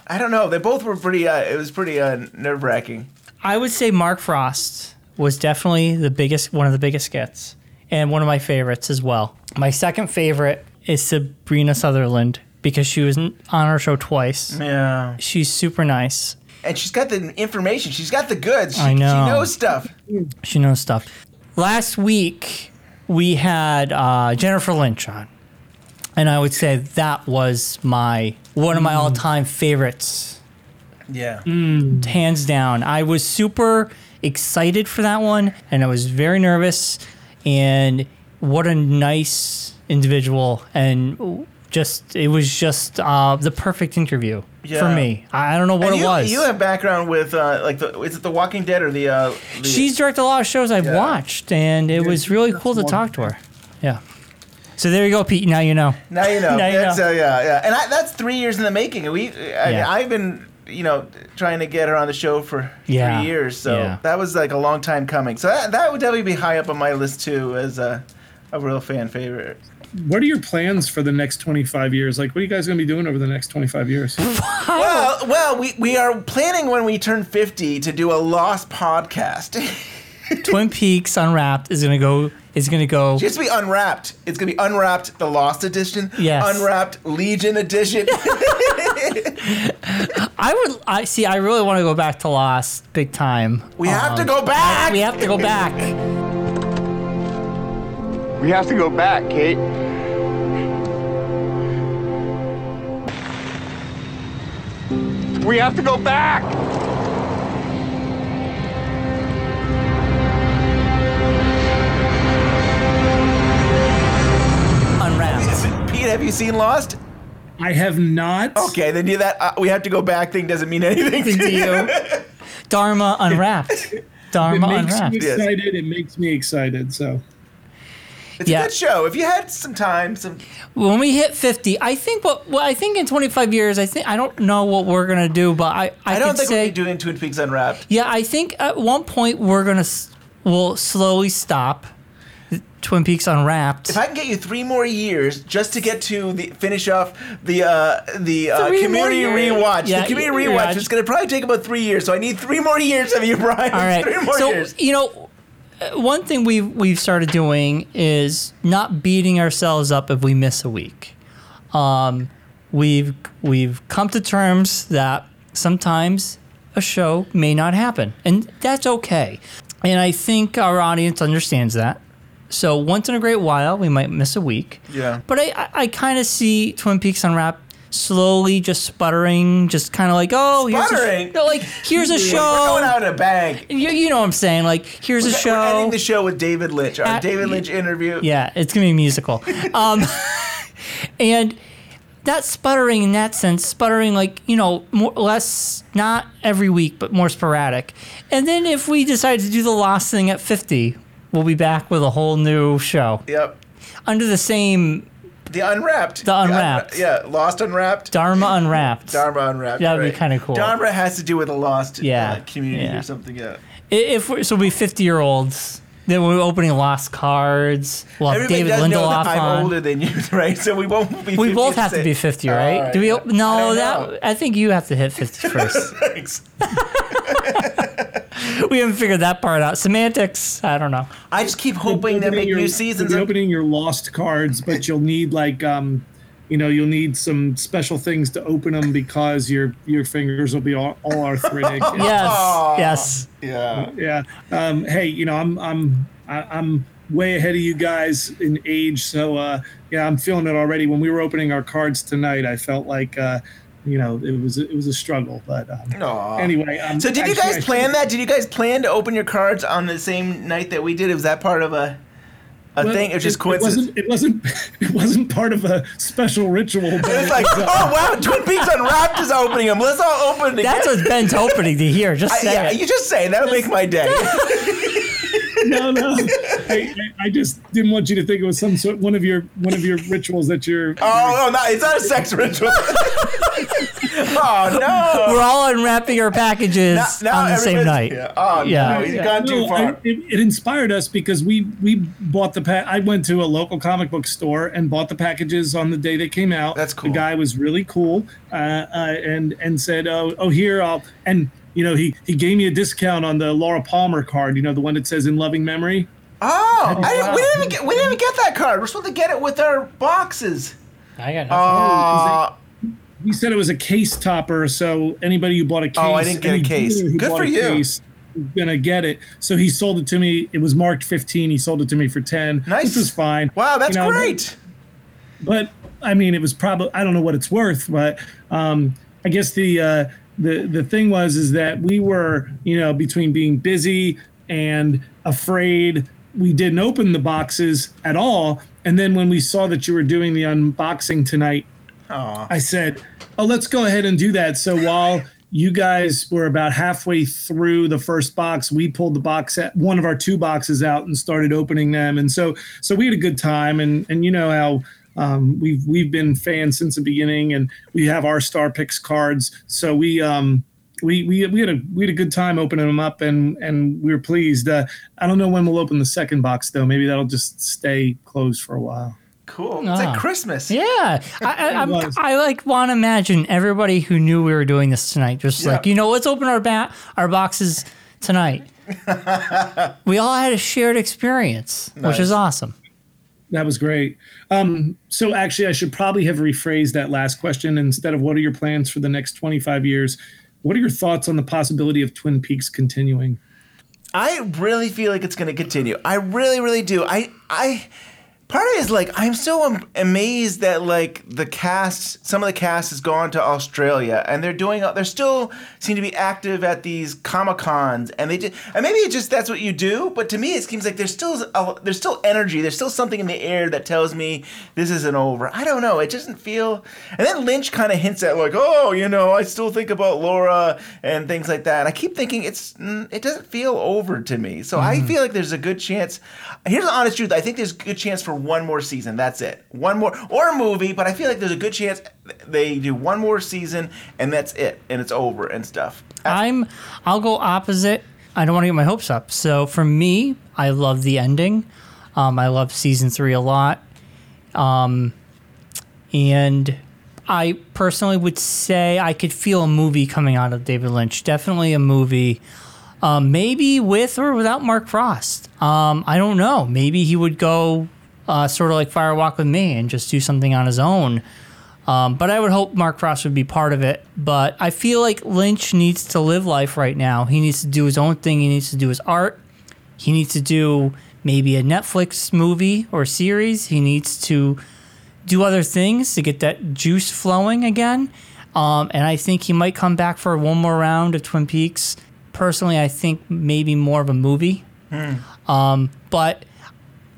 I don't know. They both were pretty. Uh, it was pretty uh, nerve wracking. I would say Mark Frost was definitely the biggest, one of the biggest skits, and one of my favorites as well. My second favorite is Sabrina Sutherland because she was on our show twice. Yeah. She's super nice. And she's got the information. She's got the goods. She, I know. She knows stuff. She knows stuff. Last week we had uh, Jennifer Lynch on, and I would say that was my one of my all-time favorites, Yeah. hands down. I was super excited for that one, and I was very nervous. And what a nice individual, and just it was just uh, the perfect interview for me. I I don't know what And it you, was. You have background with uh, like the is it The Walking Dead or the? Uh, the She's directed a lot of shows I've Yeah. watched, and it was really cool to talk to her. Yeah. So there you go, Pete. Now you know. Now you know. Now you know. Uh, yeah, yeah. And I, that's three years in the making. We, I, yeah. I've been, you know, trying to get her on the show for Yeah. three years. So Yeah. that was like a long time coming. So that, that would definitely be high up on my list too, as a, a real fan favorite. What are your plans for the next 25 years? Like, what are you guys going to be doing over the next 25 years? Well, well, we, we are planning when we turn fifty to do a lost podcast. Twin Peaks Unwrapped is gonna go. Is gonna go. Just to be unwrapped. It's gonna be unwrapped, the Lost edition. Yes. Unwrapped Legion edition. I would. I see. I really want to go back to Lost, big time. We have to Um, go back. We have to go back. We have to go back, Kate. We have to go back! Unwrapped. Pete, have you seen Lost? I have not. Okay, then you that uh, we have to go back thing doesn't mean anything to, to you. you. Dharma Unwrapped. It Dharma makes Unwrapped. me excited. It makes me excited. So It's Yeah. a good show. If you had some time, some When we hit fifty, I think what. Well, I think in twenty five years, I think I don't know what we're gonna do, but I. I, I, don't think say, we'll be doing Twin Peaks Unwrapped. Yeah, I think at one point we're gonna. We'll slowly stop. Twin Peaks Unwrapped. If I can get you three more years just to get to the finish off the uh, the uh, community rewatch, Yeah, the community yeah, rewatch I is going to probably take about three years. So I need three more years of you, Brian. All right. three more so years. you know, one thing we've we've started doing is not beating ourselves up if we miss a week. Um, we've we've come to terms that sometimes a show may not happen, and that's okay. And I think our audience understands that. So once in a great while, we might miss a week. Yeah. But I, I, I kind of see Twin Peaks Unwrapped slowly just sputtering, just kind of like, oh, here's a, Sputtering? sh- no, like here's a We're show. going out in a bang. You, you know what I'm saying? Like, here's a We're show. ending the show with David Lynch, our Uh, David Lynch interview. yeah, it's gonna be musical. Um, and that sputtering in that sense, sputtering like you know more less, not every week, but more sporadic. And then if we decide to do the Lost thing at 50, we'll be back with a whole new show Yep. under the same The Unwrapped. The Unwrapped. yeah, Lost Unwrapped. Dharma Unwrapped. Dharma Unwrapped. That'd be kinda cool. Dharma has to do with a lost Yeah, uh, community yeah. or something. Yeah. If we're, so, we'll be 50 year olds. Then we're opening Lost Cards. We'll Everybody David does Lindelof that I'm on. older than you, right? So we won't be. We both have to be 50, right? Right, Do we? No, I that know. I think you have to hit 50 first. Thanks. we haven't figured that part out. Semantics, I don't know. I just keep hoping they make your, new you'll seasons. be Of, opening your lost cards, but you'll need like um, you know, you'll need some special things to open them because your your fingers will be all, all arthritic. Yes, yes. yeah. yeah. Um, hey, you know, I'm I'm I- I'm way ahead of you guys in age, so uh, yeah, I'm feeling it already. When we were opening our cards tonight, I felt like uh, you know, it was it was a struggle, but um, anyway. Um, So did you guys I plan that? Did you guys plan to open your cards on the same night that we did? Was that part of a a Well, thing? It was just it, coincidence. It wasn't. It wasn't. It wasn't part of a special ritual. But It was like, uh, oh wow, Twin Peaks Unwrapped is opening them. Let's all open it. That's again. what Ben's hoping to hear. Just I- say yeah, it. you just say. That'll make my day. no, no. I, I I just didn't want you to think it was some sort one of your one of your rituals that you're. Oh, no, not, it's not a sex ritual. oh, no. We're all unwrapping our packages Now- now on the same night. yeah. Oh, no, he's gone too No, far. I- it, it inspired us because we we bought the pack. I went to a local comic book store and bought the packages on the day they came out. That's cool. The guy was really cool, uh, uh, and and said, "Oh, oh, here I'll." And you know, he he gave me a discount on the Laura Palmer card. You know, the one that says "In Loving Memory." Oh, I didn't, we didn't even get we didn't even get that card. We're supposed to get it with our boxes. I got Uh, He said it was a case topper, so anybody who bought a case, Oh, I didn't get a case. who Good for a you. case gonna get it. So he sold it to me. It was marked fifteen. He sold it to me for ten, Nice. which was fine. wow, that's You know, great. But I mean, it was probably I don't know what it's worth, but um, I guess the uh, the the thing was is that we were you know between being busy and afraid we didn't open the boxes at all. And then when we saw that you were doing the unboxing tonight, Aw. I said, "Oh, let's go ahead and do that." So while you guys were about halfway through the first box, we pulled the box at one of our two boxes out and started opening them. And so, so we had a good time. And and you know how um, we've we've been fans since the beginning, and we have our Star Pics cards. So we um we we we had a we had a good time opening them up, and and we were pleased. Uh, I don't know when we'll open the second box though. Maybe that'll just stay closed for a while. Cool. It's Ah. like Christmas. Yeah, I, I, I'm. I like want to imagine everybody who knew we were doing this tonight, just like you know, let's open our ba- our boxes tonight. we all had a shared experience, which is awesome. That was great. Um, so actually, I should probably have rephrased that last question instead of "What are your plans for the next 25 years?" What are your thoughts on the possibility of Twin Peaks continuing? I really feel like it's going to continue. I really, really do. I, I, part of it is like I'm so am- amazed that like the cast, some of the cast has gone to Australia and they're doing. They're still seem to be active at these comic cons, and they just and maybe it's just that's what you do. But to me, it seems like there's still a, there's still energy. There's still something in the air that tells me this isn't over. I don't know. It doesn't feel. And then Lynch kind of hints at like, oh, you know, I still think about Laura and things like that. And I keep thinking it's mm, it doesn't feel over to me. So I feel like there's a good chance. Here's the honest truth. I think there's a good chance for one more season. That's it. One more or a movie, but I feel like there's a good chance they do one more season and that's it and it's over and stuff. I'm I'll go opposite. I don't want to get my hopes up. So for me, I love the ending. Um, I love season three a lot. Um, and I personally would say I could feel a movie coming out of David Lynch. Definitely a movie. Um, maybe with or without Mark Frost. Um, I don't know. Maybe he would go uh, sort of like Fire Walk with Me and just do something on his own. Um, but I would hope Mark Frost would be part of it. But I feel like Lynch needs to live life right now. He needs to do his own thing. He needs to do his art. He needs to do maybe a Netflix movie or series. He needs to do other things to get that juice flowing again. Um, and I think he might come back for one more round of Twin Peaks. Personally, I think maybe more of a movie. Um, but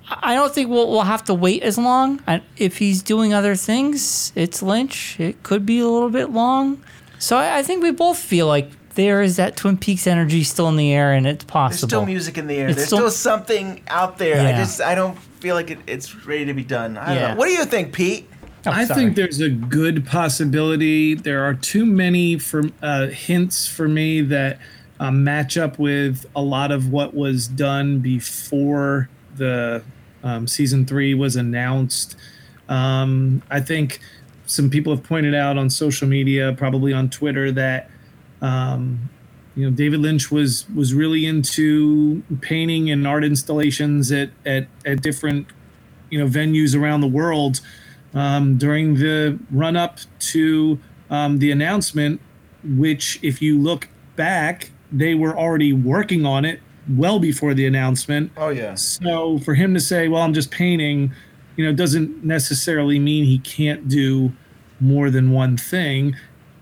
I don't think we'll, we'll have to wait as long. And if he's doing other things, it's Lynch. It could be a little bit long. So I, I think we both feel like there is that Twin Peaks energy still in the air, and it's possible. There's still music in the air. It's There's still- still, something out there. I just I don't feel like it, it's ready to be done. I don't know. What do you think, Pete? Oh, I sorry. think there's a good possibility. There are too many for uh, hints for me that uh, match up with a lot of what was done before the um, season three was announced. Um, I think some people have pointed out on social media, probably on Twitter, that um, you know David Lynch was was really into painting and art installations at at, at different you know venues around the world um, during the run up to um, the announcement, which, if you look back, they were already working on it well before the announcement. Oh yeah. So for him to say, "Well, I'm just painting," you know, doesn't necessarily mean he can't do more than one thing.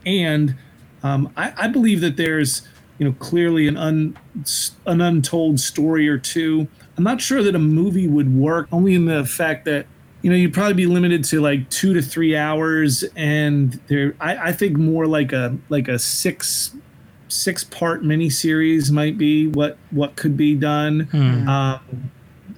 And um, I, I believe that there's, you know, clearly an un, an untold story or two. I'm not sure that a movie would work, only in the fact that you know you'd probably be limited to like two to three hours, and there I, I think more like a like a six six part miniseries might be what what could be done. Hmm. Um,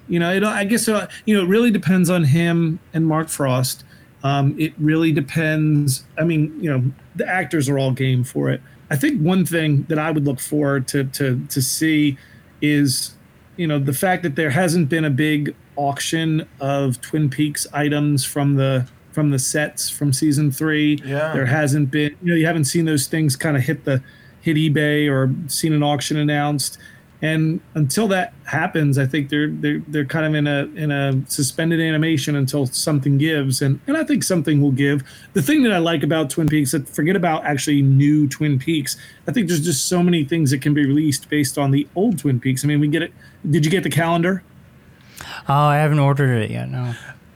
you know, it, I guess uh, you know it really depends on him and Mark Frost. Um, it really depends. I mean, you know, the actors are all game for it. I think one thing that I would look forward to to to see is, you know, the fact that there hasn't been a big auction of Twin Peaks items from the from the sets from season three. Yeah. There hasn't been, you know, you haven't seen those things kind of hit the hit eBay or seen an auction announced. And until that happens, I think they're they're they're kind of in a in a suspended animation until something gives, and and I think something will give. The thing that I like about Twin Peaks, that forget about actually new Twin Peaks. I think there's just so many things that can be released based on the old Twin Peaks. I mean, we get it. Did you get the calendar? Oh, I haven't ordered it yet. No.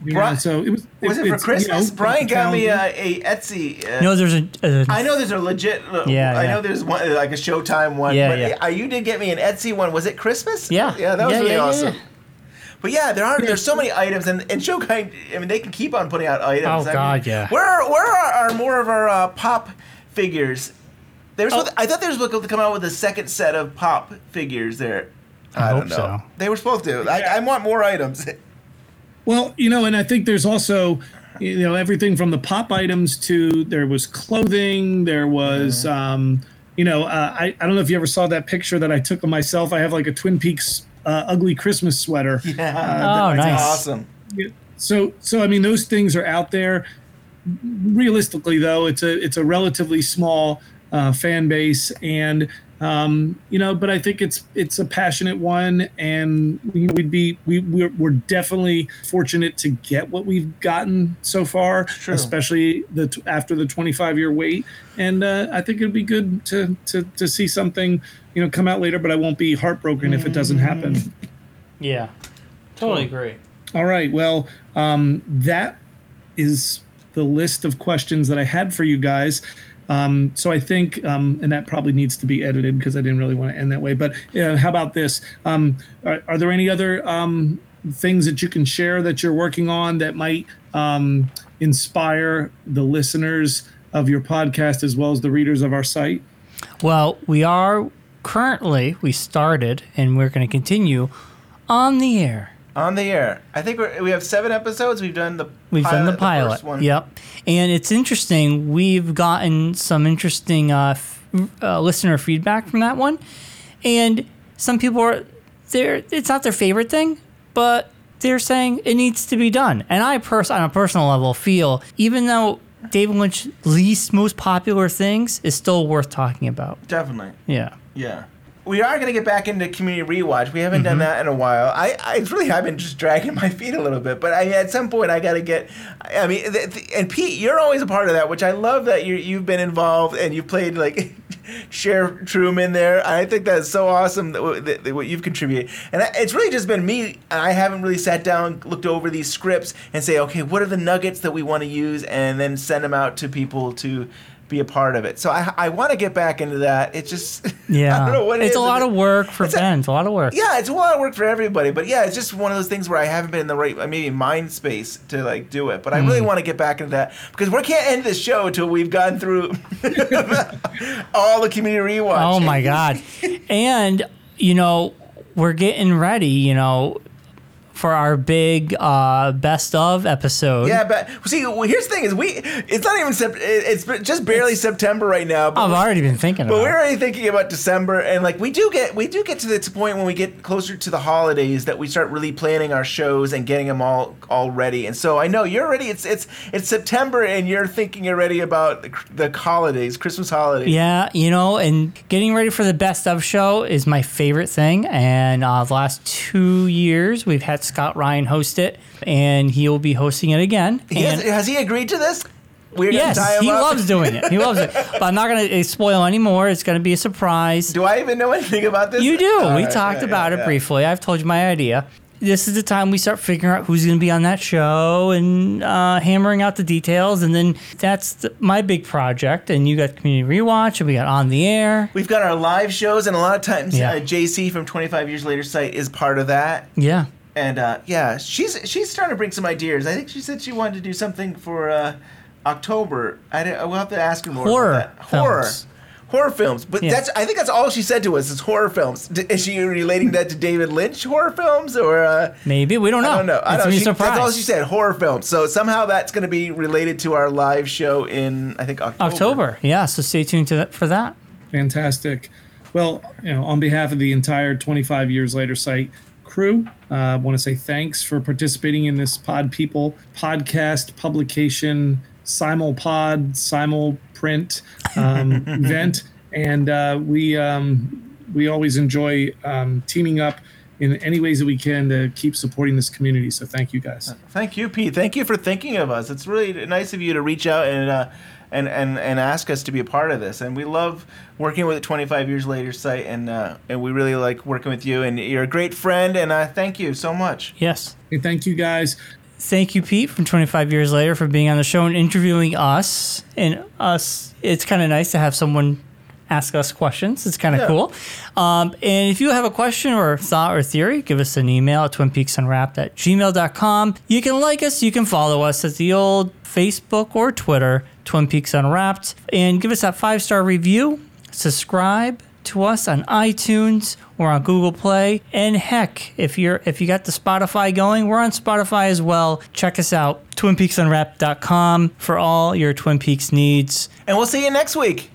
Yeah, so it was. Was it for it's, you Christmas? know, Brian got me a, a Etsy. Uh, No, there's a. a I know there's a legit. uh, Yeah, I yeah. know there's one like a Showtime one. Yeah, but yeah. uh, you did get me an Etsy one. Was it Christmas? Yeah. Yeah, that was Yeah, really yeah, yeah, awesome. yeah. But yeah, there are there's so many items, and and Showtime. I mean, they can keep on putting out items. Oh, I mean, God, yeah. Where are, where are, are more of our uh, pop figures? They were Oh. supposed I thought they were supposed to come out with a second set of pop figures. There. I don't know. so. They were supposed to. I, I want more items. Well, you know, and I think there's also, you know, everything from the pop items to there was clothing, there was, um, you know, uh, I, I don't know if you ever saw that picture that I took of myself. I have like a Twin Peaks uh, ugly Christmas sweater. Yeah. Oh, nice. awesome. So, so I mean, those things are out there. Realistically, though, it's a it's a relatively small uh, fan base, and um, you know, but I think it's it's a passionate one, and we'd be we we're, we're definitely fortunate to get what we've gotten so far, especially the after the 25 year wait, and uh, I think it'd be good to to to see something you know come out later, but I won't be heartbroken if it doesn't happen. Yeah. Totally agree. All right. Well, um, that is the list of questions that I had for you guys. Um, so I think, um, and that probably needs to be edited because I didn't really want to end that way. But uh, how about this? Um, are, are there any other um, things that you can share that you're working on that might um, inspire the listeners of your podcast as well as the readers of our site? Well, we are currently, we started and we're going to continue on the air. On the air. I think we're, we have seven episodes. We've done the We've pilot, done the pilot. one. Yep. And it's interesting. We've gotten some interesting uh, f- uh, listener feedback from that one. And some people are, they're, it's not their favorite thing, but they're saying it needs to be done. And I, pers- on a personal level, feel even though David Lynch's least most popular things is still worth talking about. Definitely. Yeah. Yeah. We are going to get back into community rewatch. We haven't Mm-hmm. done that in a while. I, I it's really have been just dragging my feet a little bit, but I at some point I got to get. I mean, th- th- and Pete, you're always a part of that, which I love that you you've been involved and you've played like Sheriff Truman there. I think that's so awesome that, w- that, that what you've contributed, and I- it's really just been me. I haven't really sat down, looked over these scripts, and say, okay, what are the nuggets that we want to use, and then send them out to people to be a part of it. So I I want to get back into that. It's just Yeah. I don't know what it it's is. a lot of work for It's a- It's a lot of work. Yeah, it's a lot of work for everybody, but yeah, it's just one of those things where I haven't been in the right maybe mind space to like do it. But I really Mm. want to get back into that because we can't end this show until we've gone through all the community rewatch. Oh my god. and you know, we're getting ready, you know, for our big uh best of episode. Yeah, but see, well, here's the thing: is we it's not even sep- it's just barely September right now. But I've already been thinking But we're already thinking about December, and like we do get we do get to the point when we get closer to the holidays that we start really planning our shows and getting them all all ready. And so I know you're ready. It's it's it's September, and you're thinking already about the, the holidays, Christmas holidays. Yeah, you know, and getting ready for the best of show is my favorite thing. And uh, the last two years, we've had Scott Ryan host it, and he will be hosting it again. He has, has he agreed to this? We're yes, he up? loves doing it. He loves it. But I'm not going to spoil anymore. It's going to be a surprise. Do I even know anything about this? You do. All we right, talked yeah, about yeah, it yeah. briefly. I've told you my idea. This is the time we start figuring out who's going to be on that show and uh, hammering out the details. And then that's the, my big project. And you got Community Rewatch, and we got On the Air. We've got our live shows, and a lot of times uh, JC from 25 Years Later site is part of that. Yeah. And uh, yeah, she's she's starting to bring some ideas. I think she said she wanted to do something for uh, October. I don't- we'll have to ask her more Horror about that. Horror. films. Horror films, but Yeah. that's I think that's all she said to us is horror films. D- Is she relating that to David Lynch horror films or? Uh, Maybe we don't know. I don't know. I don't gonna she, That's all she said. Horror films. So somehow that's going to be related to our live show in I think October. October. Yeah, so stay tuned to that for that. Fantastic. Well, you know, on behalf of the entire 25 Years Later site crew, uh, I want to say thanks for participating in this Pod People podcast publication, simulpod, simulprint um, event. And uh, we, um, we always enjoy um, teaming up in any ways that we can to keep supporting this community. So thank you guys. Thank you, Pete. Thank you for thinking of us. It's really nice of you to reach out and uh, and, and and ask us to be a part of this. And we love working with the 25 Years Later site, and uh, and we really like working with you. And you're a great friend, and uh, thank you so much. Yes. Hey, thank you guys. Thank you, Pete, from 25 Years Later for being on the show and interviewing us. And us, it's kind of nice to have someone ask us questions. It's kind of Yeah. cool. Um, and if you have a question or thought or theory, give us an email at twinpeaksunwrapped at gmail.com. You can like us, you can follow us at the old Facebook or Twitter, Twin Peaks Unwrapped, and give us that five star review. Subscribe to us on iTunes or on Google Play. And heck, if you're if you got the Spotify going, we're on Spotify as well. Check us out, twinpeaksunwrapped.com for all your Twin Peaks needs. And we'll see you next week.